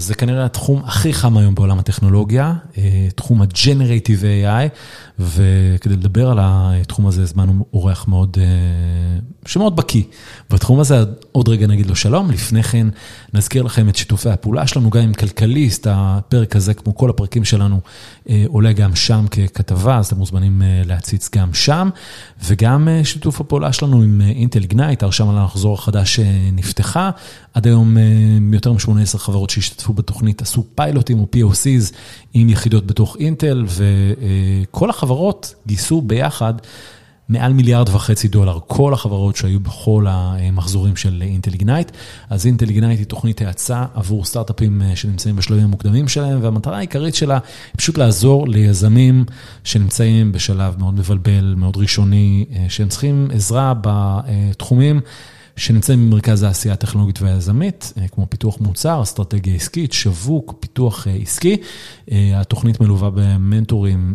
זה כנראה התחום הכי חם היום בעולם הטכנולוגיה, תחום ה-Generative AI, וכדי לדבר על התחום הזה הזמנו אורח מאוד, שמאוד בקיא. בתחום הזה, עוד רגע נגיד לו שלום, לפני כן נזכיר לכם את שיתופי הפעולה שלנו, גם עם כלכליסט, הפרק הזה כמו כל הפרקים שלנו עולה גם שם ככתבה, אז אתם מוזמנים להציץ גם שם, וגם שיתוף הפעולה שלנו עם אינטל איגנייט, הרשם על המחזור החדש נפתחה, עד היום יותר מ-18 חברות שהשתתפו בתוכנית עשו פיילוטים או POCs עם יחידות בתוך אינטל, וכל החברות גייסו ביחד מעל מיליארד וחצי דולר, כל החברות שהיו בכל המחזורים של אינטל איגנייט. אז אינטל איגנייט היא תוכנית האצה עבור סטארט-אפים שנמצאים בשלבים המוקדמים שלהם, והמטרה העיקרית שלה היא פשוט לעזור ליזמים שנמצאים בשלב מאוד מבלבל, מאוד ראשוני, שהם צריכים עזרה בתחומים. שנמצאים במרכז העשייה הטכנולוגית והיזמית, כמו פיתוח מוצר, אסטרטגיה עסקית, שיווק, פיתוח עסקי. התוכנית מלווה במנטורים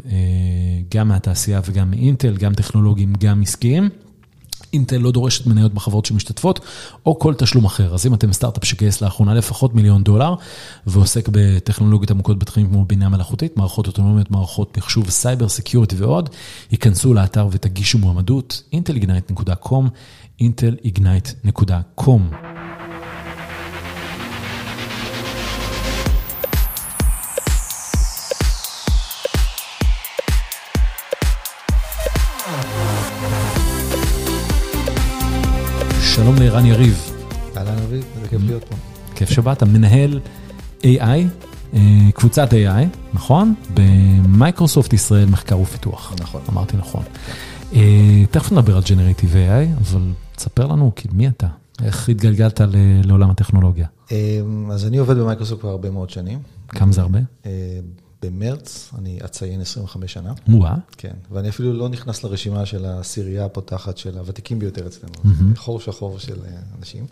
גם מהתעשייה וגם מאינטל, גם טכנולוגיים, גם עסקיים. אינטל לא דורשת מניות בחברות שמשתתפות, או כל תשלום אחר. אז אם אתם סטארט-אפ שגייס לאחרונה לפחות מיליון דולר, ועוסק בטכנולוגיות עמוקות בתחומים כמו בינה מלאכותית, מערכות אוטונומיות, מערכות מחשוב, סייבר, security ועוד, היכנסו לאתר ותגישו מועמדות, intelignite.com, intelignite.com. שלום לערן יריב. אהלן אביב, איזה כיף להיות פה. כיף שבאת, מנהל AI, קבוצת AI, נכון? במייקרוסופט ישראל מחקר ופיתוח. נכון. אמרתי נכון. תכף נדבר על Generative AI, אבל תספר לנו, מי אתה? איך התגלגלת לעולם הטכנולוגיה? אז אני עובד במייקרוסופט כבר הרבה מאוד שנים. כמה זה הרבה? במרץ, אני אציין 25 שנה. וואה. כן, ואני אפילו לא נכנס לרשימה של הסירייה הפותחת של הוותיקים ביותר אצלנו, חור שחור של אנשים.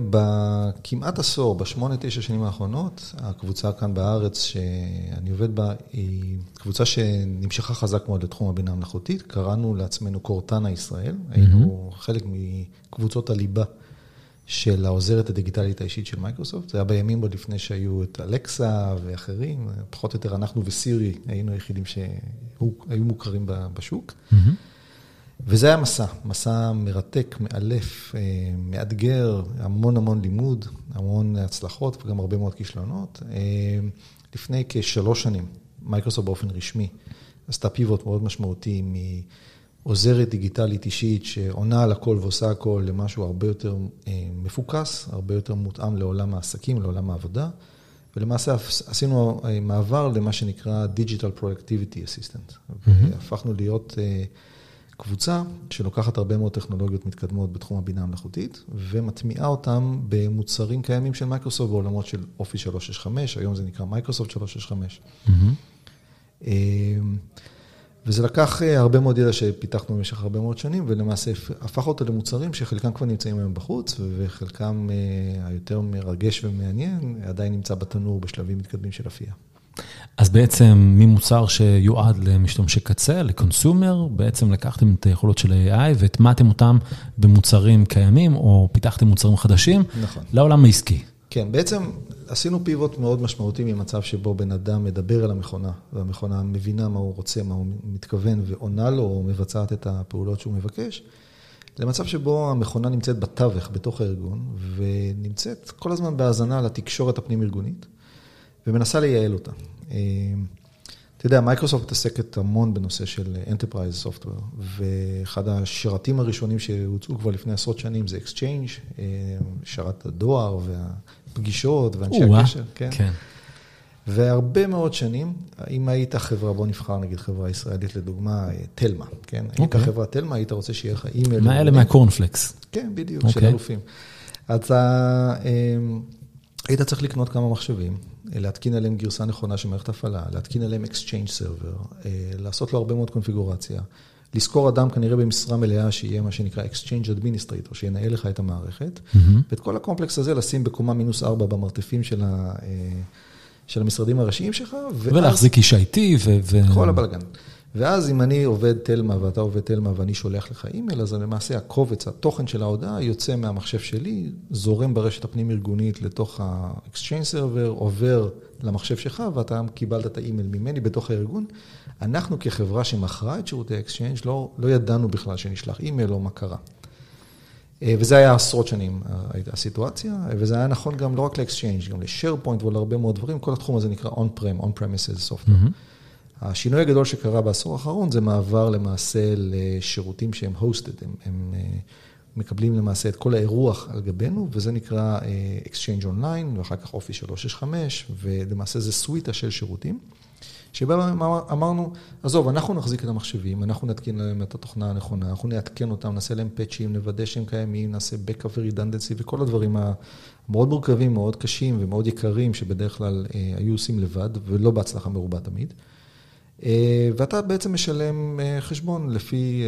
ובכמעט עשור, בשמונה, תשע שנים האחרונות, הקבוצה כאן בארץ שאני עובד בה, היא קבוצה שנמשכה חזק מאוד לתחום הבינה המלאכותית, קראנו לעצמנו קורטנה ישראל, היינו חלק מקבוצות הליבה של העוזרת הדיגיטלית האישית של מייקרוסופט, זה היה בימים עוד לפני שהיו את אלקסה ואחרים, פחות או יותר אנחנו וסירי היינו היחידים שהיו מוכרים בשוק. וזה היה מסע, מסע מרתק, מאלף, מאתגר, המון המון לימוד, המון הצלחות וגם הרבה מאוד כישלונות. לפני כשלוש שנים, מייקרוסופט באופן רשמי, עשתה פיבוט מאוד משמעותי מעוזרת דיגיטלית אישית שעונה על הכל ועושה הכל למשהו הרבה יותר מפוקס, הרבה יותר מותאם לעולם העסקים, לעולם העבודה. ולמעשה עשינו מעבר למה שנקרא Digital Productivity Assistant. והפכנו להיות קבוצה שלוקחת הרבה מאוד טכנולוגיות מתקדמות בתחום הבינה המלאכותית, ומטמיעה אותם במוצרים קיימים של מייקרוסופט בעולמות של אופיס 365, היום זה נקרא מייקרוסופט 365. וזה לקח הרבה מאוד ידע שפיתחנו במשך הרבה מאוד שנים, ולמעשה הפך אותו למוצרים שחלקם כבר נמצאים היום בחוץ, וחלקם היותר מרגש ומעניין, עדיין נמצא בתנור בשלבים מתקדמים של אפייה. אז בעצם ממוצר שיועד למשתמשי קצה, לקונסיומר, בעצם לקחתם את היכולות של AI והטמעתם אותם במוצרים קיימים, או פיתחתם מוצרים חדשים, נכון. לעולם העסקי. כן, בעצם עשינו פיבוט מאוד משמעותי ממצב שבו בן אדם מדבר על המכונה, והמכונה מבינה מה הוא רוצה, מה הוא מתכוון, ועונה לו או מבצעת את הפעולות שהוא מבקש, למצב שבו המכונה נמצאת בתווך, בתוך הארגון, ונמצאת כל הזמן בהאזנה לתקשורת הפנים-ארגונית. ומנסה לייעל אותה. אתה יודע, מייקרוסופט מתעסקת המון בנושא של Enterprise Software, ואחד השרתים הראשונים שהוצאו כבר לפני עשרות שנים זה Exchange, שרת הדואר והפגישות ואנשי הקשר. כן. והרבה מאוד שנים, אם היית חברה, בוא נבחר נגיד חברה ישראלית לדוגמה, תלמה, כן? היית חברה תלמה, היית רוצה שיהיה לך אימייל. מה אלה מהקורנפלקס? כן, בדיוק, של אלופים. אתה היית צריך לקנות כמה מחשבים, להתקין עליהם גרסה נכונה של מערכת הפעלה, להתקין עליהם Exchange Server, לעשות לו הרבה מאוד קונפיגורציה, לזכור אדם כנראה במשרה מלאה שיהיה מה שנקרא Exchange Administrator, שינהל לך את המערכת, ואת כל הקומפלקס הזה לשים בקומה מינוס ארבע במרתפים של המשרדים הראשיים שלך. ולהחזיק איש IT ו... כל הבלגן. ואז אם אני עובד תלמה ואתה עובד תלמה ואני שולח לך אימייל, אז למעשה הקובץ, התוכן של ההודעה יוצא מהמחשב שלי, זורם ברשת הפנים-ארגונית לתוך ה-Exchange Server, עובר למחשב שלך ואתה קיבלת את האימייל ממני בתוך הארגון. אנחנו כחברה שמכרה את שירותי Exchange לא, לא ידענו בכלל שנשלח אימייל או מה קרה. אה, וזה היה עשרות שנים הייתה הסיטואציה, וזה היה נכון גם לא רק ל-Exchange, גם ל-SharePoint ולהרבה מאוד דברים, כל התחום הזה נקרא On-Prem, On-Premises Software. Mm-hmm. השינוי הגדול שקרה בעשור האחרון זה מעבר למעשה לשירותים שהם hosted, הם, הם אה, מקבלים למעשה את כל האירוח על גבינו, וזה נקרא אה, Exchange Online, ואחר כך Office 365, ולמעשה זה סוויטה של שירותים. שבה אמרנו, עזוב, אנחנו נחזיק את המחשבים, אנחנו נתקין להם את התוכנה הנכונה, אנחנו נעדכן אותם, נעשה להם פאצ'ים, נוודא שהם קיימים, נעשה backup ו-redundancy וכל הדברים המאוד מורכבים, מאוד קשים ומאוד יקרים, שבדרך כלל אה, היו עושים לבד, ולא בהצלחה מרובה תמיד. אה, ואתה בעצם משלם אה, חשבון לפי,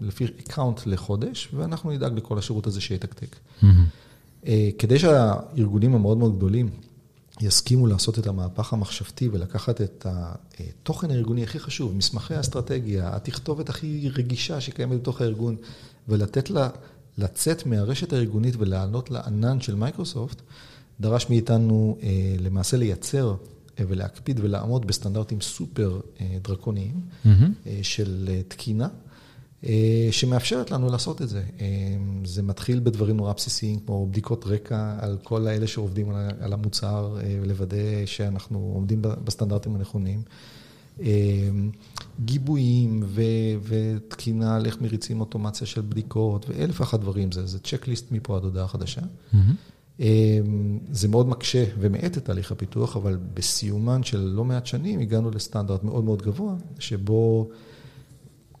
לפי account לחודש, ואנחנו נדאג לכל השירות הזה שיתקתק. Mm-hmm. כדי שהארגונים המאוד מאוד גדולים, יסכימו לעשות את המהפך המחשבתי ולקחת את התוכן הארגוני הכי חשוב, מסמכי האסטרטגיה, התכתובת הכי רגישה שקיימת בתוך הארגון, ולתת לה לצאת מהרשת הארגונית ולענות לענן של מייקרוסופט, דרש מאיתנו אה, למעשה לייצר אה, ולהקפיד ולעמוד בסטנדרטים סופר אה, דרקוניים mm-hmm. של תקינה. אה, שמאפשרת לנו לעשות את זה. זה מתחיל בדברים נורא בסיסיים, כמו בדיקות רקע על כל האלה שעובדים על המוצר, ולוודא שאנחנו עומדים בסטנדרטים הנכונים. גיבויים ותקינה על איך מריצים אוטומציה של בדיקות, ואלף ואחת דברים, זה, זה צ'קליסט מפה עד הודעה חדשה. Mm-hmm. זה מאוד מקשה ומאט את תהליך הפיתוח, אבל בסיומן של לא מעט שנים הגענו לסטנדרט מאוד מאוד גבוה, שבו...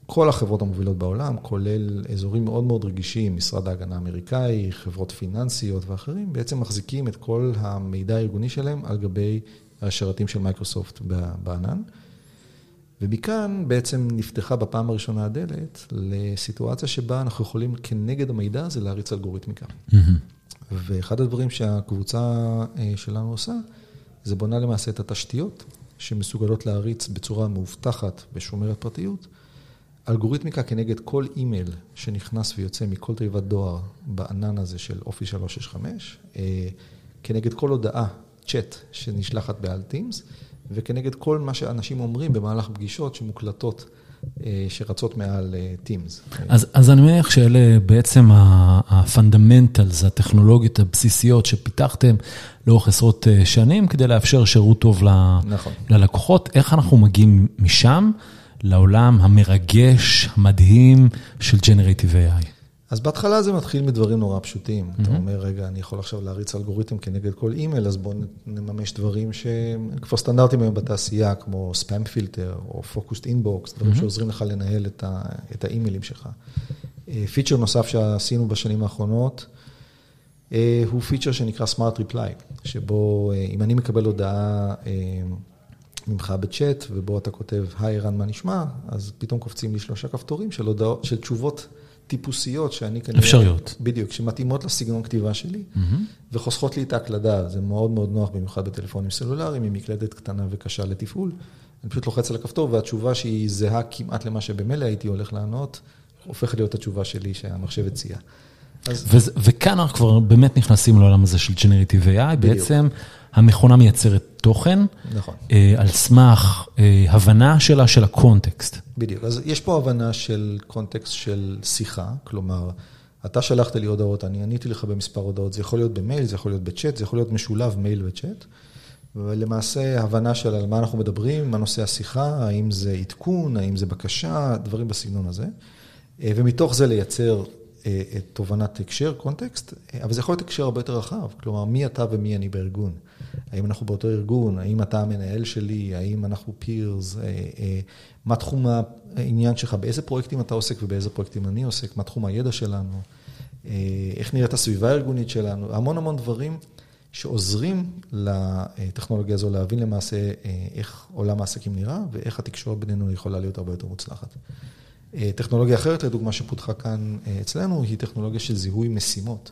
כל החברות המובילות בעולם, כולל אזורים מאוד מאוד רגישים, משרד ההגנה האמריקאי, חברות פיננסיות ואחרים, בעצם מחזיקים את כל המידע הארגוני שלהם על גבי השרתים של מייקרוסופט בענן. ומכאן בעצם נפתחה בפעם הראשונה הדלת לסיטואציה שבה אנחנו יכולים כנגד המידע הזה להריץ אלגוריתמיקה. Mm-hmm. ואחד הדברים שהקבוצה אה, שלנו עושה, זה בונה למעשה את התשתיות שמסוגלות להריץ בצורה מאובטחת ושומרת פרטיות. אלגוריתמיקה כנגד כל אימייל שנכנס ויוצא מכל תיבת דואר בענן הזה של אופיס 365, אה, כנגד כל הודעה, צ'אט, שנשלחת מעל Teams, וכנגד כל מה שאנשים אומרים במהלך פגישות שמוקלטות, אה, שרצות מעל. אה, אז, אז אני מניח שאלה בעצם ה fundamentals, הטכנולוגיות הבסיסיות שפיתחתם לאורך עשרות שנים, כדי לאפשר שירות טוב נכון. ללקוחות. איך אנחנו מגיעים משם? לעולם המרגש, המדהים של Generative AI? אז בהתחלה זה מתחיל מדברים נורא פשוטים. Mm-hmm. אתה אומר, רגע, אני יכול עכשיו להריץ אלגוריתם כנגד כל אימייל, אז בואו נממש דברים שהם כבר סטנדרטים היום בתעשייה, כמו spam filter או focused inbox, דברים mm-hmm. שעוזרים לך לנהל את, ה, את האימיילים שלך. פיצ'ר אה, נוסף שעשינו בשנים האחרונות, אה, הוא פיצ'ר שנקרא Smart Reply, שבו אה, אם אני מקבל הודעה ממך בצ'אט, ובו אתה כותב, היי ערן, מה נשמע? אז פתאום קופצים לי שלושה כפתורים של, הודעות, של תשובות טיפוסיות, שאני כנראה... אפשריות. בדיוק, שמתאימות לסגנון כתיבה שלי, mm-hmm. וחוסכות לי את ההקלדה. זה מאוד מאוד נוח, במיוחד בטלפונים סלולריים, עם מקלדת קטנה וקשה לתפעול. אני פשוט לוחץ על הכפתור, והתשובה שהיא זהה כמעט למה שבמילא הייתי הולך לענות, הופכת להיות התשובה שלי שהמחשב הציע. אז... וכאן אנחנו כבר באמת נכנסים לעולם הזה של Generative AI, בדיוק. בעצם המכונה מייצרת תוכן, נכון. אה, על סמך אה, הבנה שלה של הקונטקסט. בדיוק, אז יש פה הבנה של קונטקסט של שיחה, כלומר, אתה שלחת לי הודעות, אני עניתי לך במספר הודעות, זה יכול להיות במייל, זה יכול להיות בצ'אט, זה יכול להיות משולב מייל וצ'אט. ולמעשה הבנה של על מה אנחנו מדברים, מה נושא השיחה, האם זה עדכון, האם זה בקשה, דברים בסגנון הזה. אה, ומתוך זה לייצר את תובנת הקשר, קונטקסט, אבל זה יכול להיות הקשר הרבה יותר רחב, כלומר, מי אתה ומי אני בארגון. האם אנחנו באותו ארגון, האם אתה המנהל שלי, האם אנחנו פירס, אה, אה, מה תחום העניין שלך, באיזה פרויקטים אתה עוסק ובאיזה פרויקטים אני עוסק, מה תחום הידע שלנו, אה, איך נראית הסביבה הארגונית שלנו, המון המון דברים שעוזרים לטכנולוגיה הזו להבין למעשה איך עולם העסקים נראה ואיך התקשורת בינינו יכולה להיות הרבה יותר מוצלחת. טכנולוגיה אחרת, לדוגמה, שפותחה כאן אצלנו, היא טכנולוגיה של זיהוי משימות.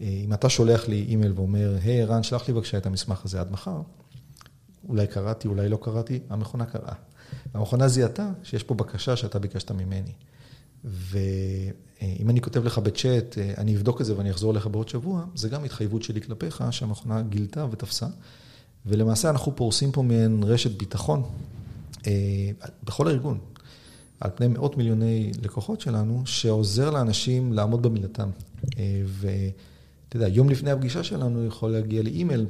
אם אתה שולח לי אימייל ואומר, היי ערן, שלח לי בבקשה את המסמך הזה עד מחר, אולי קראתי, אולי לא קראתי, המכונה קראה. והמכונה זיהתה שיש פה בקשה שאתה ביקשת ממני. ואם אני כותב לך בצ'אט, אני אבדוק את זה ואני אחזור אליך בעוד שבוע, זה גם התחייבות שלי כלפיך שהמכונה גילתה ותפסה. ולמעשה אנחנו פורסים פה מעין רשת ביטחון בכל הארגון, על פני מאות מיליוני לקוחות שלנו, שעוזר לאנשים לעמוד במילתם. ואתה יודע, יום לפני הפגישה שלנו יכול להגיע לי אימייל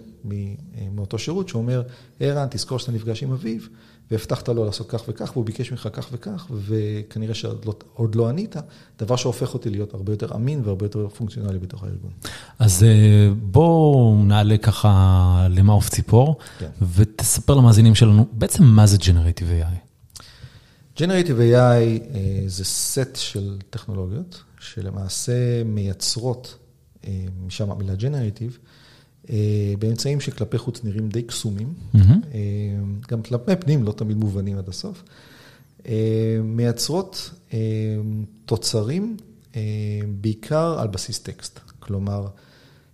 מאותו שירות שאומר, ערן, תזכור שאתה נפגש עם אביב, והבטחת לו לעשות כך וכך, והוא ביקש ממך כך וכך, וכנראה שעוד לא ענית, דבר שהופך אותי להיות הרבה יותר אמין והרבה יותר פונקציונלי בתוך הארגון. אז בואו נעלה ככה למעוף ציפור, ותספר למאזינים שלנו, בעצם מה זה Generative AI? Generative AI זה סט של טכנולוגיות, שלמעשה מייצרות, משם המילה Generative, באמצעים שכלפי חוץ נראים די קסומים, גם כלפי פנים לא תמיד מובנים עד הסוף, מייצרות תוצרים בעיקר על בסיס טקסט. כלומר,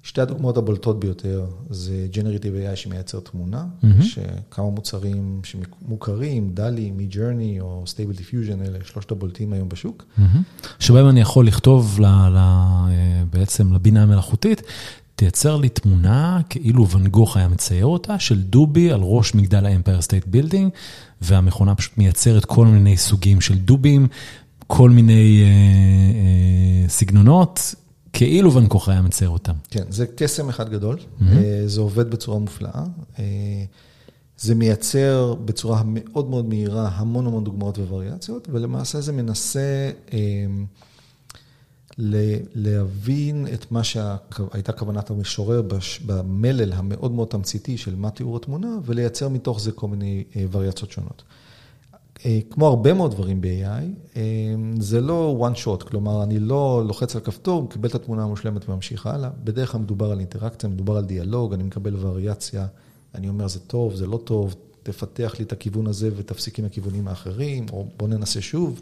שתי הדוגמאות הבולטות ביותר זה Generative AI שמייצר תמונה, יש כמה מוצרים שמוכרים, דלי, מי-ג'רני או Stable Diffusion, אלה שלושת הבולטים היום בשוק. שבהם אני יכול לכתוב בעצם לבינה המלאכותית, תייצר לי תמונה כאילו ואן גוך היה מצייר אותה, של דובי על ראש מגדל האמפייר סטייט בילדינג, והמכונה פשוט מייצרת כל מיני סוגים של דובים, כל מיני סגנונות. כאילו ואן גוך היה מצייר אותם. כן, זה קסם אחד גדול, זה עובד בצורה מופלאה. זה מייצר בצורה מאוד מאוד מהירה המון המון דוגמאות ווריאציות, ולמעשה זה מנסה להבין את מה שהייתה כוונת המשורר במלל המאוד מאוד תמציתי של מה תיאור התמונה, ולייצר מתוך זה כל מיני וריאציות שונות. כמו הרבה מאוד דברים ב-AI, זה לא one shot, כלומר, אני לא לוחץ על כפתור, מקבל את התמונה המושלמת וממשיך הלאה. בדרך כלל מדובר על אינטראקציה, מדובר על דיאלוג, אני מקבל וריאציה, אני אומר, זה טוב, זה לא טוב, תפתח לי את הכיוון הזה ותפסיק עם הכיוונים האחרים, או בוא ננסה שוב.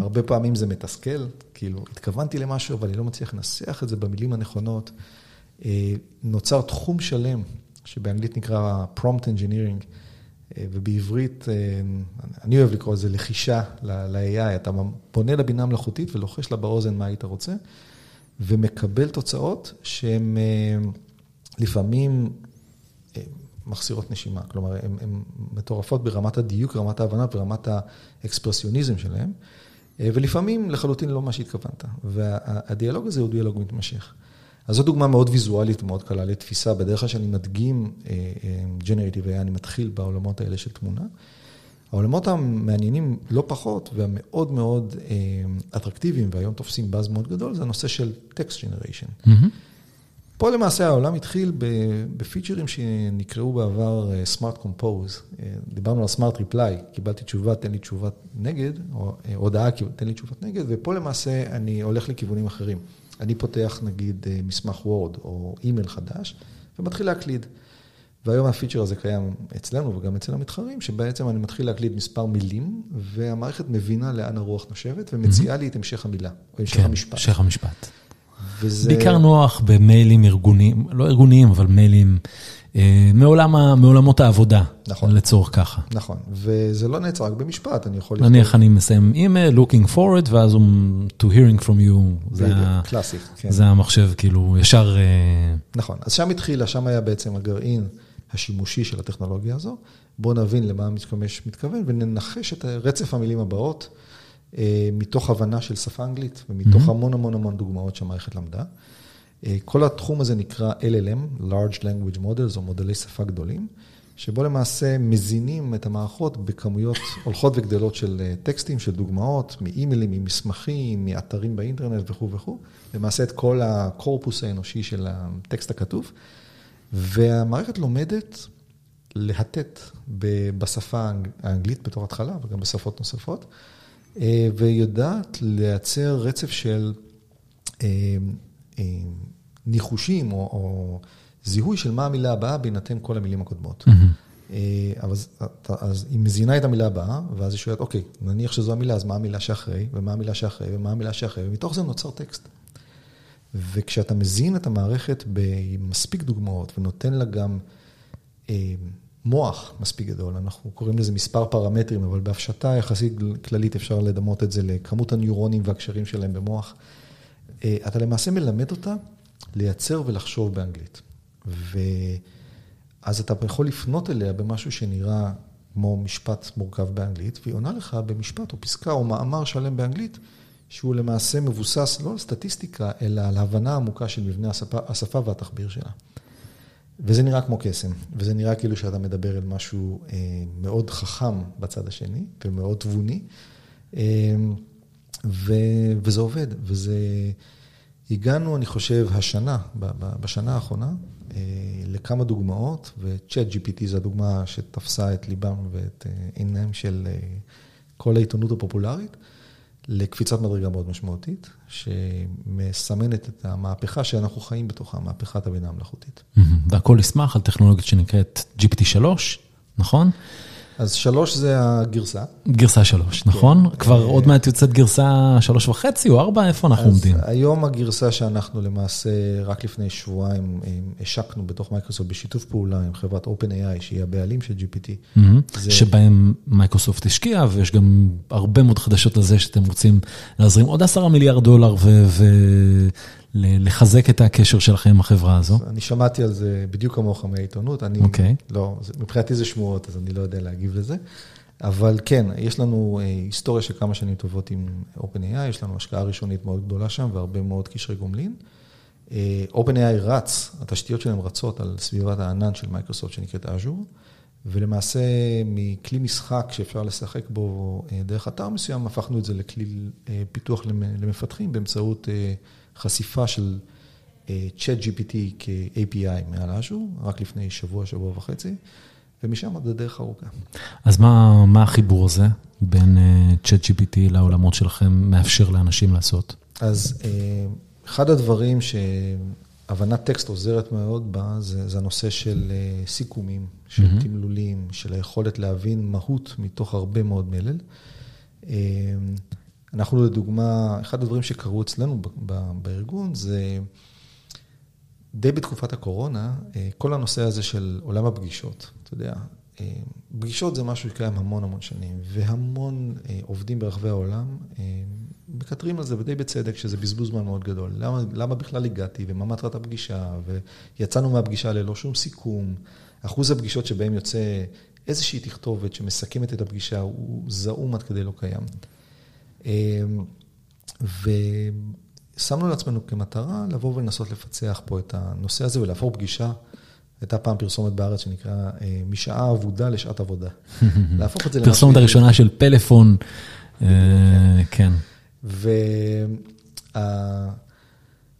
הרבה פעמים זה מתסכל, כאילו, התכוונתי למשהו, אבל אני לא מצליח לנסח את זה במילים הנכונות. נוצר תחום שלם, שבאנגלית נקרא Prompt Engineering, ובעברית, אני אוהב לקרוא לזה לחישה ל-AI, אתה פונה לבינה מלאכותית ולוחש לה באוזן מה היית רוצה, ומקבל תוצאות שהן לפעמים מחסירות נשימה, כלומר, הן מטורפות ברמת הדיוק, רמת ההבנה ורמת האקספרסיוניזם שלהן, ולפעמים לחלוטין לא מה שהתכוונת, והדיאלוג הזה הוא דיאלוג מתמשך. אז זו דוגמה מאוד ויזואלית, מאוד קלה לתפיסה, בדרך כלל שאני מדגים Generative AI, אני מתחיל בעולמות האלה של תמונה. העולמות המעניינים לא פחות, והמאוד מאוד אטרקטיביים, והיום תופסים באז מאוד גדול, זה הנושא של Text Generation. פה למעשה העולם התחיל בפיצ'רים שנקראו בעבר Smart Compose. דיברנו על Smart Reply, קיבלתי תשובה, תן לי תשובת נגד, או הודעה, תן לי תשובת נגד, ופה למעשה אני הולך לכיוונים אחרים. אני פותח נגיד מסמך וורד או אימייל חדש, ומתחיל להקליד. והיום הפיצ'ר הזה קיים אצלנו וגם אצל המתחרים, שבעצם אני מתחיל להקליד מספר מילים, והמערכת מבינה לאן הרוח נושבת, ומציעה לי את המשך המילה, או המשך המשפט. כן, המשך המשפט. בעיקר נוח במיילים ארגוניים, לא ארגוניים, אבל מיילים מעולמות העבודה, לצורך ככה. נכון, וזה לא נעצר רק במשפט, אני יכול... נניח אני מסיים אימייל, looking forward, ואז הוא to hearing from you. קלאסי, כן. זה המחשב, כאילו, ישר... נכון, אז שם התחילה, שם היה בעצם הגרעין השימושי של הטכנולוגיה הזו. בואו נבין למה המשתמש מתכוון, וננחש את רצף המילים הבאות. מתוך הבנה של שפה אנגלית, ומתוך המון המון המון דוגמאות שהמערכת למדה. כל התחום הזה נקרא LLM, Large Language Models, או מודלי שפה גדולים, שבו למעשה מזינים את המערכות בכמויות הולכות וגדלות של טקסטים, של דוגמאות, מאימיילים, ממסמכים, מאתרים באינטרנט וכו' וכו', למעשה את כל הקורפוס האנושי של הטקסט הכתוב, והמערכת לומדת להטט בשפה האנגלית בתור התחלה, וגם בשפות נוספות. ויודעת לייצר רצף של ניחושים או זיהוי של מה המילה הבאה בהינתן כל המילים הקודמות. אז היא מזינה את המילה הבאה, ואז היא שואלת, אוקיי, נניח שזו המילה, אז מה המילה שאחרי, ומה המילה שאחרי, ומה המילה שאחרי, ומתוך זה נוצר טקסט. וכשאתה מזין את המערכת במספיק דוגמאות, ונותן לה גם מוח מספיק גדול, אנחנו קוראים לזה מספר פרמטרים, אבל בהפשטה יחסית כללית אפשר לדמות את זה לכמות הניורונים והקשרים שלהם במוח. אה, אתה למעשה מלמד אותה לייצר ולחשוב באנגלית. ואז אתה יכול לפנות אליה במשהו שנראה כמו משפט מורכב באנגלית, והיא עונה לך במשפט או פסקה או מאמר שלם באנגלית, שהוא למעשה מבוסס לא על סטטיסטיקה, אלא על הבנה עמוקה של מבנה השפה, השפה והתחביר שלה. וזה נראה כמו קסם, וזה נראה כאילו שאתה מדבר על משהו אה, מאוד חכם בצד השני, ומאוד תבוני, אה, וזה עובד, וזה... הגענו, אני חושב, השנה, בשנה האחרונה, אה, לכמה דוגמאות, ו-Chat GPT זו הדוגמה שתפסה את ליבם ואת אה, עיניהם של אה, כל העיתונות הפופולרית. לקפיצת מדרגה מאוד משמעותית, שמסמנת את המהפכה שאנחנו חיים בתוכה, מהפכת הבינה המלאכותית. והכל נסמך על טכנולוגיה שנקראת GPT-3, נכון? אז שלוש זה הגרסה. גרסה שלוש, נכון? כן. כבר עוד מעט יוצאת גרסה שלוש וחצי או ארבע, איפה אנחנו עומדים? היום הגרסה שאנחנו למעשה רק לפני שבועיים השקנו בתוך מייקרוסופט בשיתוף פעולה עם חברת OpenAI, שהיא הבעלים של GPT. שבהם מייקרוסופט השקיעה, ויש גם הרבה מאוד חדשות על זה שאתם רוצים להזרים עוד עשרה מיליארד דולר לחזק את הקשר שלכם עם החברה הזו? אני שמעתי על זה בדיוק כמוך מהעיתונות. אני, אוקיי. לא, מבחינתי זה שמועות, אז אני לא יודע להגיב לזה. אבל כן, יש לנו אה, היסטוריה של כמה שנים טובות עם OpenAI, יש לנו השקעה ראשונית מאוד גדולה שם והרבה מאוד קשרי גומלין. אה, OpenAI רץ, התשתיות שלהם רצות על סביבת הענן של מייקרוסופט שנקראת Azure, ולמעשה מכלי משחק שאפשר לשחק בו אה, דרך אתר מסוים, הפכנו את זה לכלי פיתוח למפתחים באמצעות חשיפה של אה, Chat GPT כ-API מעל אשור, רק לפני שבוע, שבוע וחצי, ומשם עד הדרך ארוכה. אז מה, מה החיבור הזה בין uh, Chat GPT לעולמות שלכם מאפשר לאנשים לעשות? אז uh, אחד הדברים שהבנת טקסט עוזרת מאוד בה, זה, זה הנושא של סיכומים, של mm-hmm. תמלולים, של היכולת להבין מהות מתוך הרבה מאוד מלל. אנחנו לדוגמה, אחד הדברים שקרו אצלנו בארגון זה די בתקופת הקורונה, אה, כל הנושא הזה של עולם הפגישות, אתה יודע, אה, פגישות זה משהו שקיים המון המון שנים, והמון אה, עובדים ברחבי העולם מקטרים על זה, ודי בצדק, שזה בזבוז זמן מאוד גדול. למה, למה בכלל הגעתי, ומה מטרת הפגישה, ויצאנו מהפגישה ללא שום סיכום. אחוז הפגישות שבהם יוצא איזושהי תכתובת שמסכמת את הפגישה, הוא זעום עד כדי לא קיים. אמ, ושמנו לעצמנו כמטרה לבוא ולנסות לפצח פה את הנושא הזה ולהפוך פגישה. הייתה פעם פרסומת בארץ שנקרא אה, משעה אבודה לשעת עבודה. להפוך את זה למשהו... פרסומת הראשונה של פלאפון, אה, כן.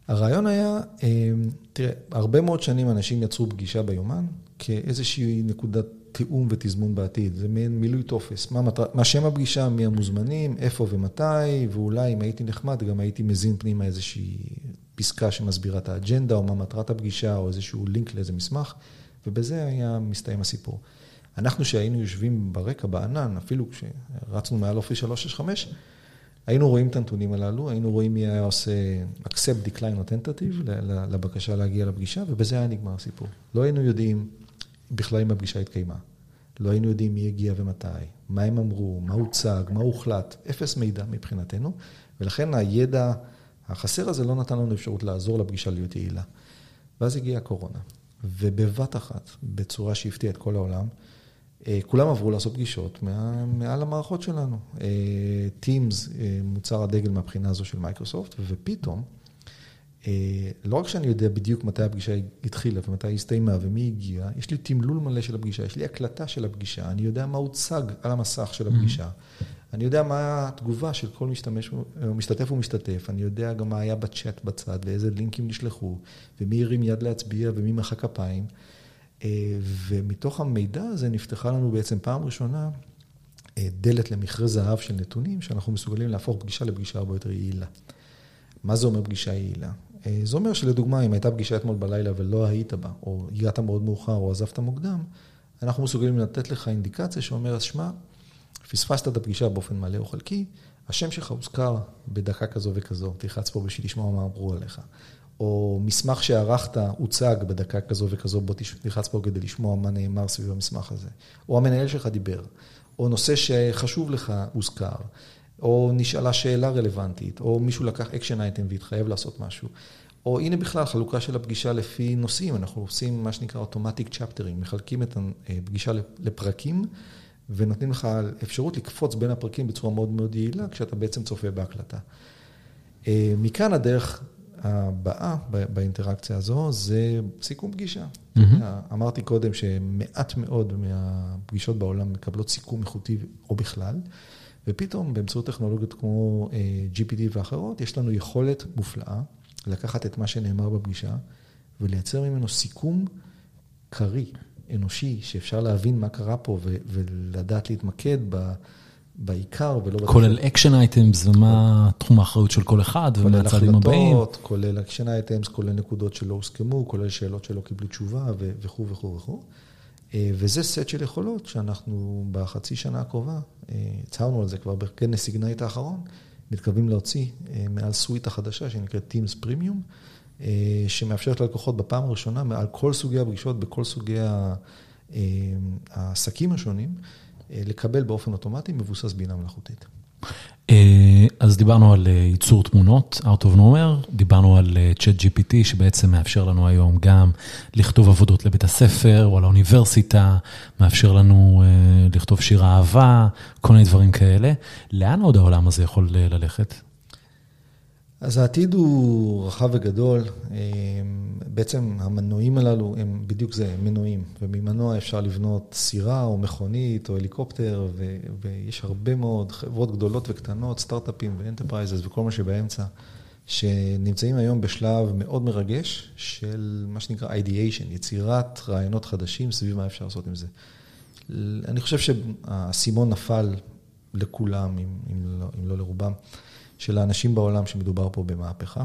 והרעיון היה, אה, תראה, הרבה מאוד שנים אנשים יצרו פגישה ביומן כאיזושהי נקודת תיאום ותזמון בעתיד, זה מעין מילוי טופס. מה, מטר... מה שם הפגישה, מי המוזמנים, איפה ומתי, ואולי אם הייתי נחמד, גם הייתי מזין פנימה איזושהי פסקה שמסבירה את האג'נדה, או מה מטרת הפגישה, או איזשהו לינק לאיזה מסמך, ובזה היה מסתיים הסיפור. אנחנו שהיינו יושבים ברקע, בענן, אפילו כשרצנו מעל אופי 365, היינו רואים את הנתונים הללו, היינו רואים מי היה עושה accept, decline או לבקשה להגיע לפגישה, ובזה היה נגמר הסיפור. לא היינו יודעים בכלל אם הפגישה התקיימה. לא היינו יודעים מי הגיע ומתי, מה הם אמרו, מה הוצג, מה הוחלט, אפס מידע מבחינתנו, ולכן הידע החסר הזה לא נתן לנו אפשרות לעזור לפגישה להיות יעילה. ואז הגיעה הקורונה, ובבת אחת, בצורה שהפתיעה את כל העולם, אה, כולם עברו לעשות פגישות מעל המערכות שלנו. Teams, אה, מוצר הדגל מהבחינה הזו של מייקרוסופט, ופתאום, אה, לא רק שאני יודע בדיוק מתי הפגישה התחילה ומתי היא הסתיימה ומי הגיע, יש לי תמלול מלא של הפגישה, יש לי הקלטה של הפגישה, אני יודע מה הוצג על המסך של הפגישה, mm-hmm. אני יודע מה התגובה של כל משתמש, משתתף ומשתתף, אני יודע גם מה היה בצ'אט בצד ואיזה לינקים נשלחו, ומי הרים יד להצביע ומי מחא כפיים. אה, ומתוך המידע הזה נפתחה לנו בעצם פעם ראשונה אה, דלת למכרה זהב של נתונים, שאנחנו מסוגלים להפוך פגישה לפגישה הרבה יותר יעילה. מה זה אומר פגישה יעילה? אה, זה אומר שלדוגמה, אם הייתה פגישה אתמול בלילה ולא היית בה, או הגעת מאוד מאוחר או עזבת מוקדם, אנחנו מסוגלים לתת לך אינדיקציה שאומרת, שמע, פספסת את הפגישה באופן מלא או חלקי, השם שלך הוזכר בדקה כזו וכזו, תלחץ פה בשביל לשמוע מה אמרו עליך. או מסמך שערכת הוצג בדקה כזו וכזו, בוא תלחץ פה כדי לשמוע מה נאמר סביב המסמך הזה. או המנהל שלך דיבר, או נושא שחשוב לך הוזכר, או נשאלה שאלה רלוונטית, או מישהו לקח action item והתחייב לעשות משהו. או הנה בכלל חלוקה של הפגישה לפי נושאים, אנחנו עושים מה שנקרא automatic צ'פטרים, מחלקים את הפגישה לפרקים ונותנים לך אפשרות לקפוץ בין הפרקים בצורה מאוד מאוד יעילה, כשאתה בעצם צופה בהקלטה. אה, מכאן הדרך הבאה באינטראקציה הזו זה סיכום פגישה. Mm-hmm. אמרתי קודם שמעט מאוד מהפגישות בעולם מקבלות סיכום איכותי או בכלל, ופתאום באמצעות טכנולוגיות כמו אה, GPT ואחרות, יש לנו יכולת מופלאה לקחת את מה שנאמר בפגישה ולייצר ממנו סיכום קרי, אנושי, שאפשר להבין מה קרה פה ולדעת להתמקד ב... בעיקר ולא... כולל action items ומה תחום האחריות של כל אחד ומה הצעדים הבאים. כולל action items, כולל נקודות שלא הוסכמו, כולל שאלות שלא קיבלו תשובה וכו' וכו' וכו'. אה, וזה סט של יכולות שאנחנו בחצי שנה הקרובה, אה, הצהרנו על זה כבר בכנס Ignite האחרון, מתכוונים להוציא אה, מעל suite החדשה שנקראת Teams Premium, שמאפשרת ללקוחות בפעם הראשונה מעל כל סוגי הפגישות בכל סוגי העסקים השונים. לקבל באופן אוטומטי מבוסס בינה מלאכותית. אה, אז דיברנו על אה, ייצור תמונות, out of nowhere, דיברנו על אה, Chat GPT שבעצם מאפשר לנו היום גם לכתוב עבודות לבית הספר או לאוניברסיטה, מאפשר לנו לכתוב שיר אהבה, כל מיני דברים כאלה. לאן עוד העולם הזה יכול ללכת? אז העתיד הוא רחב וגדול. אמ, בעצם המנועים הללו הם בדיוק זה, הם מנועים. וממנוע אפשר לבנות סירה או מכונית או הליקופטר, ו- ויש הרבה מאוד חברות גדולות וקטנות, סטארט-אפים ו enterprises וכל מה שבאמצע, שנמצאים היום בשלב מאוד מרגש של מה שנקרא ideation, יצירת רעיונות חדשים סביב מה אפשר לעשות עם זה. אני חושב שהאסימון נפל לכולם, אם, אם, לא, אם לא לרובם. של האנשים בעולם שמדובר פה במהפכה.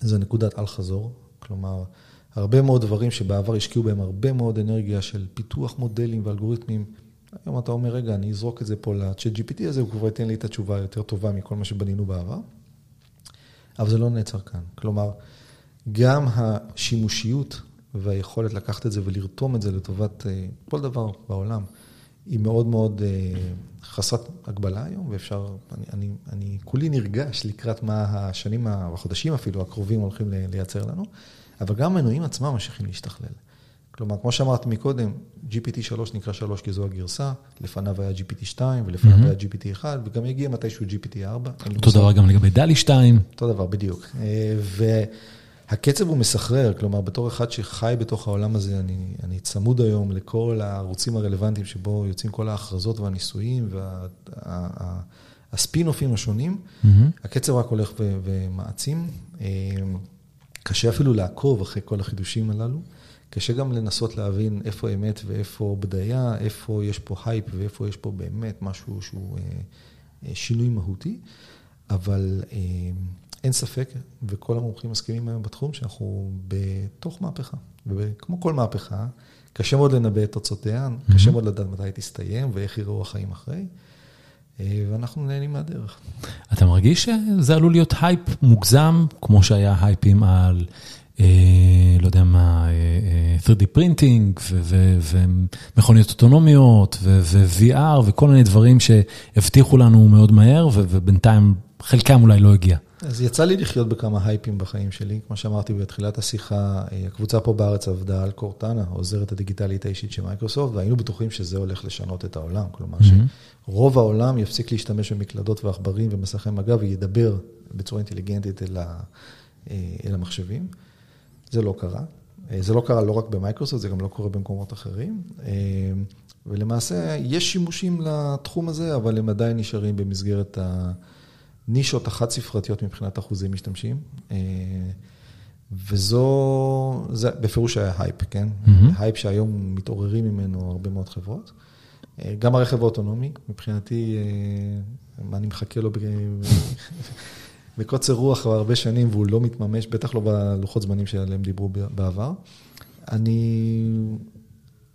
זה נקודת אל-חזור, כלומר, הרבה מאוד דברים שבעבר השקיעו בהם הרבה מאוד אנרגיה של פיתוח מודלים ואלגוריתמים. היום אתה אומר, רגע, אני אזרוק את זה פה ל-chat GPT הזה, הוא כבר ייתן לי את התשובה היותר טובה מכל מה שבנינו בעבר. אבל זה לא נעצר כאן. כלומר, גם השימושיות והיכולת לקחת את זה ולרתום את זה לטובת אה, כל דבר בעולם, היא מאוד מאוד אה, חסרת הגבלה היום, ואפשר, אני, אני, אני כולי נרגש לקראת מה השנים, החודשים אפילו, הקרובים הולכים לייצר לנו, אבל גם המנועים עצמם ממשיכים להשתכלל. כלומר, כמו שאמרתי מקודם, GPT 3 נקרא 3 כי זו הגרסה, לפניו היה GPT 2 ולפניו mm-hmm. היה GPT 1, וגם יגיע מתישהו GPT 4. אותו דבר גם לגבי דלי 2. אותו דבר, בדיוק. אה, ו... הקצב הוא מסחרר, כלומר, בתור אחד שחי בתוך העולם הזה, אני, אני צמוד היום לכל הערוצים הרלוונטיים שבו יוצאים כל ההכרזות והניסויים והספין-אופים השונים. Mm-hmm. הקצב רק הולך ו, ומעצים. אה, קשה אפילו לעקוב אחרי כל החידושים הללו. קשה גם לנסות להבין איפה אמת ואיפה בדיה, איפה יש פה הייפ ואיפה יש פה באמת משהו שהוא אה, אה, שינוי מהותי. אבל אין ספק, וכל המומחים מסכימים היום בתחום, שאנחנו בתוך מהפכה. וכמו כל מהפכה, קשה מאוד לנבא את תוצאותיה, mm-hmm. קשה מאוד לדעת מתי היא תסתיים ואיך יראו החיים אחרי, אה, ואנחנו נהנים מהדרך. אתה מרגיש שזה עלול להיות הייפ מוגזם, כמו שהיה הייפים על, אה, לא יודע מה, אה, 3D printing, ומכוניות אוטונומיות, ו-VR, וכל מיני דברים שהבטיחו לנו מאוד מהר, ובינתיים חלקם אולי לא הגיע. אז יצא לי לחיות בכמה הייפים בחיים שלי. כמו שאמרתי בתחילת השיחה, אה, הקבוצה פה בארץ עבדה על Cortana, העוזרת הדיגיטלית האישית של מייקרוסופט, והיינו בטוחים שזה הולך לשנות את העולם. כלומר, mm-hmm. שרוב העולם יפסיק להשתמש במקלדות ועכברים ומסכי מגע וידבר בצורה אינטליגנטית אל, ה, אה, אל המחשבים. זה לא קרה. אה, זה לא קרה לא רק במייקרוסופט, זה גם לא קורה במקומות אחרים. ולמעשה, יש שימושים לתחום הזה, אבל הם עדיין נשארים במסגרת ה... נישות החד ספרתיות מבחינת אחוזים משתמשים. אה, וזו, זה בפירוש היה הייפ, כן? Mm-hmm. הייפ שהיום מתעוררים ממנו הרבה מאוד חברות. אה, גם הרכב האוטונומי, מבחינתי, אה, אני מחכה לו בקוצר רוח כבר הרבה שנים, והוא לא מתממש, בטח לא בלוחות זמנים שעליהם דיברו בעבר. אני,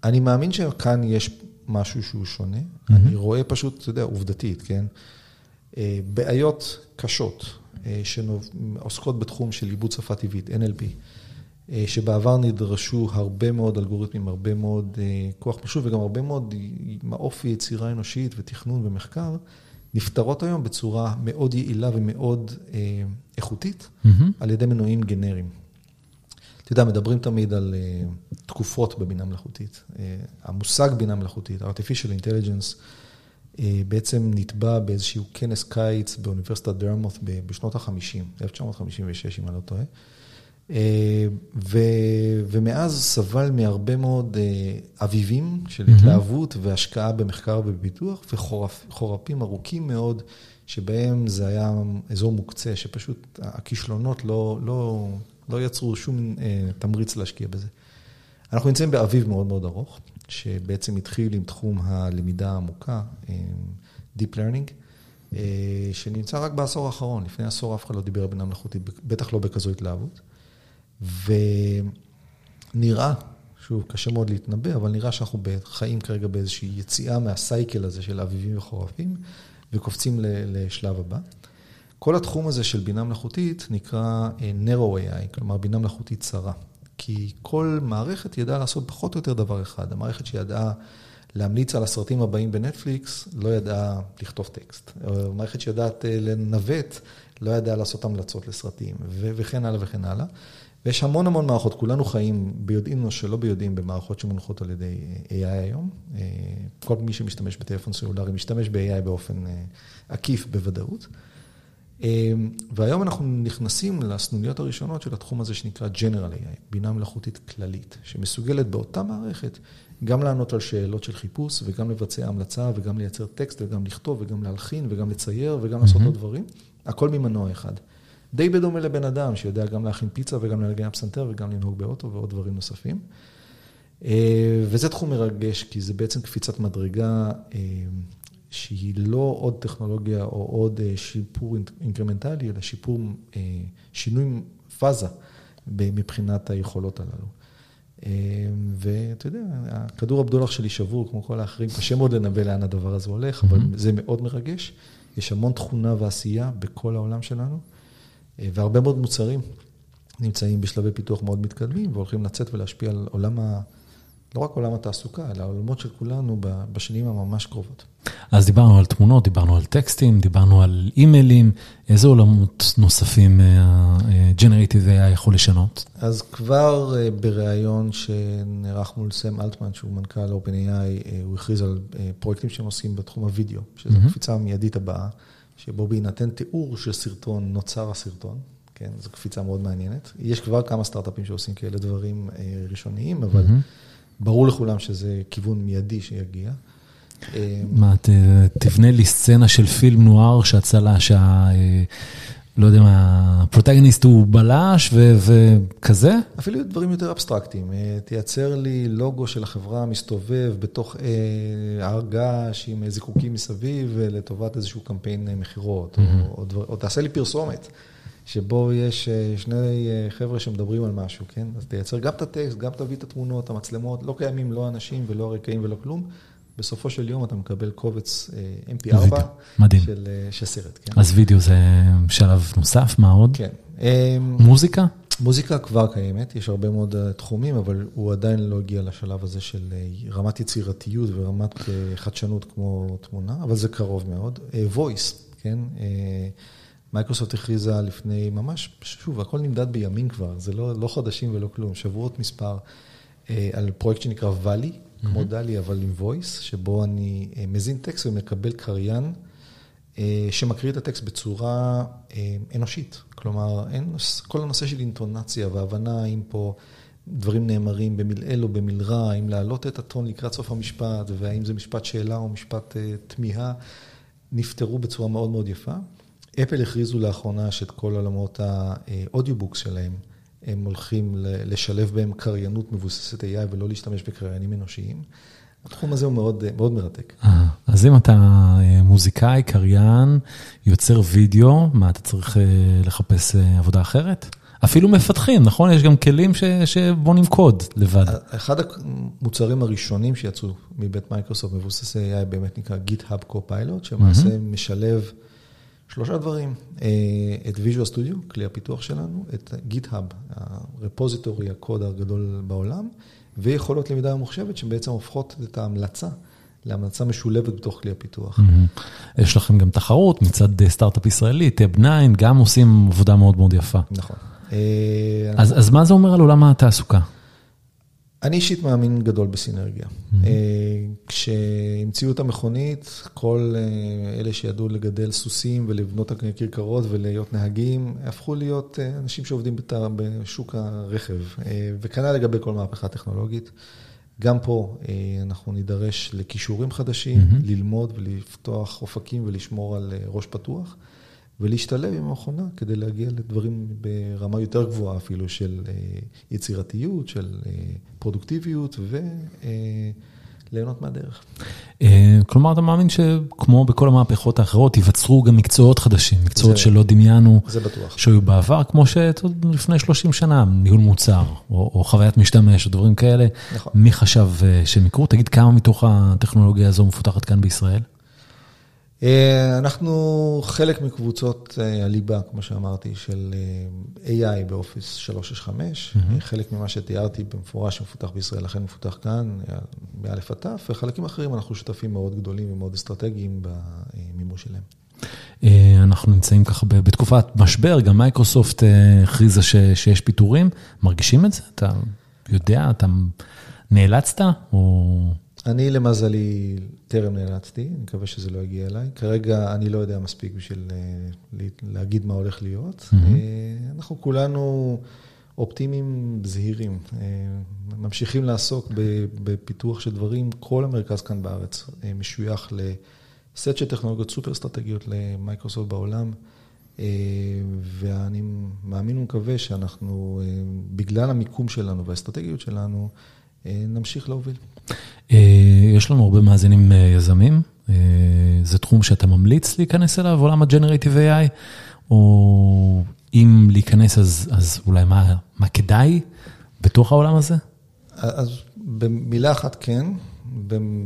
אני מאמין שכאן יש משהו שהוא שונה. Mm-hmm. אני רואה פשוט, אתה יודע, עובדתית, כן? אה, בעיות קשות שעוסקות בתחום של עיבוד שפה טבעית, NLP, שבעבר נדרשו הרבה מאוד אלגוריתמים, הרבה מאוד כוח פשוט וגם הרבה מאוד מאופי יצירה אנושית ותכנון ומחקר, נפתרות היום בצורה מאוד יעילה ומאוד איכותית mm-hmm. על ידי מנועים גנריים. אתה יודע, מדברים תמיד על uh, תקופות בבינה מלאכותית. Uh, המושג בינה מלאכותית, artificial intelligence, בעצם נתבע באיזשהו כנס קיץ באוניברסיטת דרמות בשנות ה-50, 1956, אם אני לא טועה. Uh, ו, ומאז סבל מהרבה מאוד uh, אביבים של. התלהבות והשקעה במחקר ובפיתוח, וחורפים ארוכים מאוד, שבהם זה היה אזור מוקצה, שפשוט הכישלונות לא, לא, לא יצרו שום אה, תמריץ להשקיע בזה. אנחנו נמצאים באביב מאוד מאוד ארוך, שבעצם התחיל עם תחום הלמידה העמוקה, Deep Learning, אה, שנמצא רק בעשור האחרון. לפני עשור אף אחד לא דיבר על בינה מלאכותית, בטח לא בכזו התלהבות. ונראה, שוב, קשה מאוד להתנבא, אבל נראה שאנחנו חיים כרגע באיזושהי יציאה מהסייקל הזה של אביבים וחורפים, וקופצים לשלב הבא. כל התחום הזה של בינה מלאכותית נקרא אה, narrow AI, כלומר בינה מלאכותית צרה. כי כל מערכת ידעה לעשות פחות או יותר דבר אחד. המערכת שידעה להמליץ על הסרטים הבאים בנטפליקס, לא ידעה לכתוב טקסט. המערכת שיודעת אה, לנווט, לא ידעה לעשות המלצות לסרטים, וכן הלאה וכן הלאה. ויש המון המון מערכות, כולנו חיים ביודעין או שלא ביודעין במערכות שמונחות על ידי אה, AI היום. כל מי שמשתמש בטלפון סלולרי משתמש ב-AI באופן עקיף בוודאות. אמ, והיום אנחנו נכנסים לסנוניות הראשונות של התחום הזה שנקרא General AI, בינה מלאכותית כללית, שמסוגלת באותה מערכת גם לענות על שאלות של חיפוש וגם לבצע המלצה וגם לייצר טקסט וגם לכתוב וגם להלחין וגם לצייר וגם לעשות עוד דברים, הכל ממנוע אחד. די בדומה לבן אדם שיודע גם להכין פיצה וגם לנגן פסנתר וגם לנהוג באוטו ועוד דברים נוספים. אה, וזה תחום מרגש, כי זה בעצם קפיצת מדרגה אה, שהיא לא עוד טכנולוגיה או עוד אה, שיפור אינקרמנטלי, אלא שיפור, אה, שינוי פאזה מבחינת היכולות הללו. אה, ואתה יודע, הכדור הבדולח שלי שבור, כמו כל האחרים, קשה מאוד לנבא לאן הדבר הזה הולך, אבל זה מאוד מרגש. יש המון תכונה ועשייה בכל העולם שלנו, והרבה מאוד מוצרים נמצאים בשלבי פיתוח מאוד מתקדמים, והולכים לצאת ולהשפיע על עולם ה... לא רק עולם התעסוקה, אלא העולמות של כולנו בשנים הממש קרובות. אז דיברנו על תמונות, דיברנו על טקסטים, דיברנו על אימיילים, איזה עולמות נוספים ה-Generative אה, AI יכול לשנות? אז כבר אה, בריאיון שנערך מול סם אלטמן, שהוא מנכ"ל OpenAI, אה, הוא הכריז על פרויקטים שהם עושים בתחום הוידאו, שזו mm-hmm. קפיצה המיידית הבאה, שבו בהינתן תיאור של סרטון, נוצר הסרטון. כן, זו קפיצה מאוד מעניינת. יש כבר כמה סטארט-אפים שעושים כאלה דברים ראשוניים, אבל... Mm-hmm. ברור לכולם שזה כיוון מיידי שיגיע. מה, תבנה לי סצנה של פילם נוער שהצלה, שה... אה, לא יודע מה, הפרוטגניסט הוא בלש וכזה? אפילו דברים יותר אבסטרקטיים. אה, תייצר לי לוגו של החברה מסתובב בתוך אה, הר געש עם זיקוקים מסביב לטובת איזשהו קמפיין מכירות, mm-hmm. או, או, או תעשה לי פרסומת. שבו יש אה, שני אה, חבר'ה שמדברים על משהו, כן? אז תייצר גם את הטקסט, גם תביא את התמונות, המצלמות, לא קיימים לא אנשים ולא הרקעים ולא כלום. בסופו של יום אתה מקבל קובץ אה, mp4 מדהים. של, של סרט, כן? אז וידאו זה שלב נוסף, מה עוד? כן. מוזיקה? מוזיקה כבר קיימת, יש הרבה מאוד תחומים, אבל הוא עדיין לא הגיע לשלב הזה של רמת יצירתיות ורמת חדשנות כמו תמונה, אבל זה קרוב מאוד. voice, כן? מייקרוסופט הכריזה לפני ממש, שוב, הכל נמדד בימים כבר, זה לא, לא חודשים ולא כלום, שבועות מספר, אה, על פרויקט שנקרא VALL-E, mm-hmm. כמו DALL-E, אבל עם voice, שבו אני אה, מזין טקסט ומקבל קריין אה, שמקריא את הטקסט בצורה אנושית. כלומר, אין, כל הנושא של אינטונציה והבנה האם פה דברים נאמרים במלעיל או במלרע, האם להעלות את הטון לקראת סוף המשפט, והאם זה משפט שאלה או משפט תמיהה, נפתרו בצורה מאוד מאוד יפה. אפל הכריזו לאחרונה שאת כל עולמות ה audiobooks שלהם, הם הולכים לשלב בהם קריינות מבוססת AI ולא להשתמש בקריינים אנושיים. התחום הזה הוא מאוד, מאוד מרתק. אה, אז אם אתה אה, מוזיקאי, קריין, יוצר וידאו, מה, אתה צריך אה, לחפש עבודה אחרת? אפילו מפתחים, נכון? יש גם כלים ש, שבונים קוד לבד. אחד המוצרים הראשונים שיצאו מבית מייקרוסופט מבוססי AI באמת נקרא GitHub Copilot, שלמעשה mm-hmm. משלב שלושה דברים, את Visual Studio, כלי הפיתוח שלנו, את GitHub, ה repository, הקוד הגדול בעולם, ויכולות למידה ממוחשבת שבעצם הופכות את ההמלצה להמלצה משולבת בתוך כלי הפיתוח. יש לכם גם תחרות מצד סטארט-אפ ישראלי, Tabnine, גם עושים עבודה מאוד מאוד יפה. נכון. אז מה זה אומר על עולם התעסוקה? אני אישית מאמין גדול בסינרגיה. כשהמציאו את המכונית, כל אלה שידעו לגדל סוסים ולבנות כרכרות ולהיות נהגים, הפכו להיות אנשים שעובדים בשוק הרכב. וכנ"ל לגבי כל מהפכה טכנולוגית. גם פה אנחנו נידרש לכישורים חדשים, ללמוד ולפתוח אופקים ולשמור על ראש פתוח, ולהשתלב עם המכונה כדי להגיע לדברים ברמה יותר גבוהה אפילו של יצירתיות, של פרודוקטיביות וליהנות מהדרך. כלומר, אתה מאמין שכמו בכל המהפכות האחרות, ייווצרו גם מקצועות חדשים, מקצועות שלא דמיינו, זה בטוח. שהיו בעבר, כמו שלפני 30 שנה, ניהול מוצר, או חוויית משתמש, או דברים כאלה. נכון. מי חשב שהם יקרו? תגיד, כמה מתוך הטכנולוגיה הזו מפותחת כאן בישראל? אנחנו חלק מקבוצות הליבה, כמו שאמרתי, של AI ב Office 365. חלק ממה שתיארתי במפורש שמפותח בישראל, לכן מפותח כאן, באלף עד תף, וחלקים אחרים אנחנו שותפים מאוד גדולים ומאוד אסטרטגיים במימוש שלהם. אנחנו נמצאים ככה בתקופת משבר, גם מייקרוסופט הכריזה שיש פיטורים. מרגישים את זה? אתה יודע, אתה נאלצת או... אני למזלי טרם נאלצתי, אני מקווה שזה לא יגיע אליי. כרגע אני לא יודע מספיק בשביל להגיד מה הולך להיות. אנחנו כולנו אופטימיים זהירים, ממשיכים לעסוק בפיתוח של דברים. כל המרכז כאן בארץ משוייך לסט של טכנולוגיות סופר אסטרטגיות למייקרוסופט בעולם, ואני מאמין ומקווה שאנחנו, בגלל המיקום שלנו והאסטרטגיות שלנו, נמשיך להוביל. יש לנו הרבה מאזינים יזמים, זה תחום שאתה ממליץ להיכנס אליו, עולם ה-Generative AI, או אם להיכנס אז אולי מה כדאי בתוך העולם הזה? אז במילה אחת כן,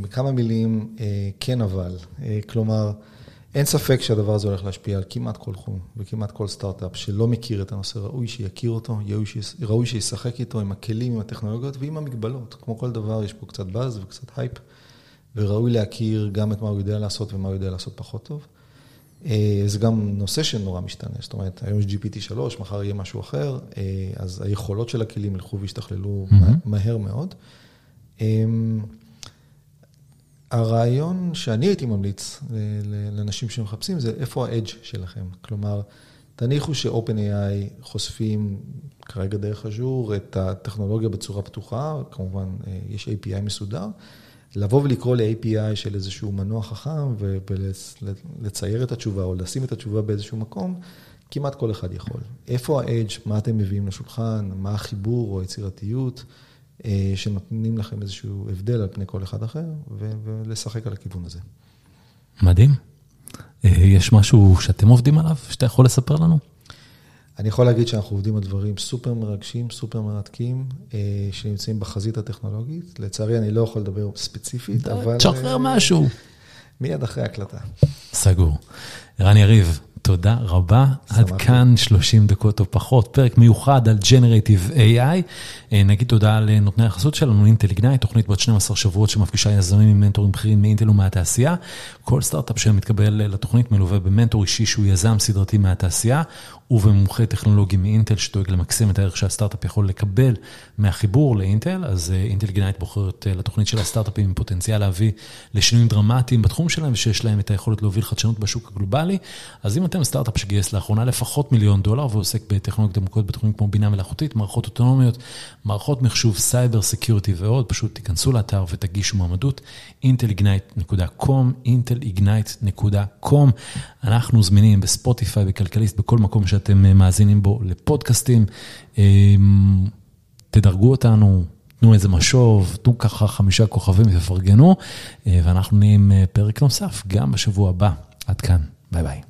בכמה מילים כן אבל, כלומר, אין ספק שהדבר הזה הולך להשפיע על כמעט כל תחום וכמעט כל סטארט-אפ שלא מכיר את הנושא, ראוי שיכיר אותו, ראוי שישחק איתו עם הכלים, עם הטכנולוגיות ועם המגבלות. כמו כל דבר, יש פה קצת באז וקצת הייפ, וראוי להכיר גם את מה הוא יודע לעשות ומה הוא יודע לעשות פחות טוב. זה גם נושא שנורא משתנה, זאת אומרת, היום יש GPT-3, מחר יהיה משהו אחר, אז היכולות של הכלים ילכו וישתכללו מהר מאוד. הרעיון שאני הייתי ממליץ לאנשים שמחפשים זה איפה ה-edge שלכם. כלומר, תניחו ש-OpenAI חושפים כרגע דרך אג'ור את הטכנולוגיה בצורה פתוחה, כמובן יש API מסודר, לבוא ולקרוא ל-API של איזשהו מנוע חכם ולצייר את התשובה או לשים את התשובה באיזשהו מקום, כמעט כל אחד יכול. איפה ה-edge, מה אתם מביאים לשולחן, מה החיבור או היצירתיות. שנותנים לכם איזשהו הבדל על פני כל אחד אחר, ולשחק על הכיוון הזה. מדהים. יש משהו שאתם עובדים עליו, שאתה יכול לספר לנו? אני יכול להגיד שאנחנו עובדים על דברים סופר מרגשים, סופר מרתקים, שנמצאים בחזית הטכנולוגית. לצערי, אני לא יכול לדבר ספציפית, אבל... תשחרר משהו. מיד אחרי ההקלטה. סגור. ערן יריב, תודה רבה. עד כאן 30 דקות או פחות, פרק מיוחד על Generative AI. נגיד תודה לנותני החסות שלנו, אינטל איגנייט, תוכנית בת 12 שבועות שמפגישה יזמים עם מנטורים בכירים מאינטל ומהתעשייה. כל סטארט-אפ שמתקבל לתוכנית מלווה במנטור אישי שהוא יזם סדרתי מהתעשייה, ובמומחה טכנולוגי מאינטל שדואג למקסם את הערך שהסטארט-אפ יכול לקבל מהחיבור לאינטל. אז אינטל איגנייט בוחרת לתוכנית שלה סטארט-אפים עם פוטנציאל להביא לשינויים דרמטיים בתחום שלהם, ושיש להם את היכולת להוביל חדשנות בשוק הגלובלי. אז אם אתם סטארט-אפ שגייס לאחרונה לפחות מיליון דולר ועוסק בטכנולוגיות עמוקות בתחומים כמו בינה מלאכותית, מערכות אוטונומיות, מערכות מחשוב, סייבר, security ועוד, פשוט תיכנסו לאתר ותגישו מועמדות, intelignite.com, intelignite.com. אנחנו זמינים בספוטיפיי, בכלכליסט, בכל מקום שאתם מאזינים בו לפודקאסטים. תדרגו אותנו, תנו איזה משוב, תנו ככה חמישה כוכבים ותפרגנו, ואנחנו נהיה עם פרק נוסף גם בשבוע הבא. עד כאן, ביי ביי.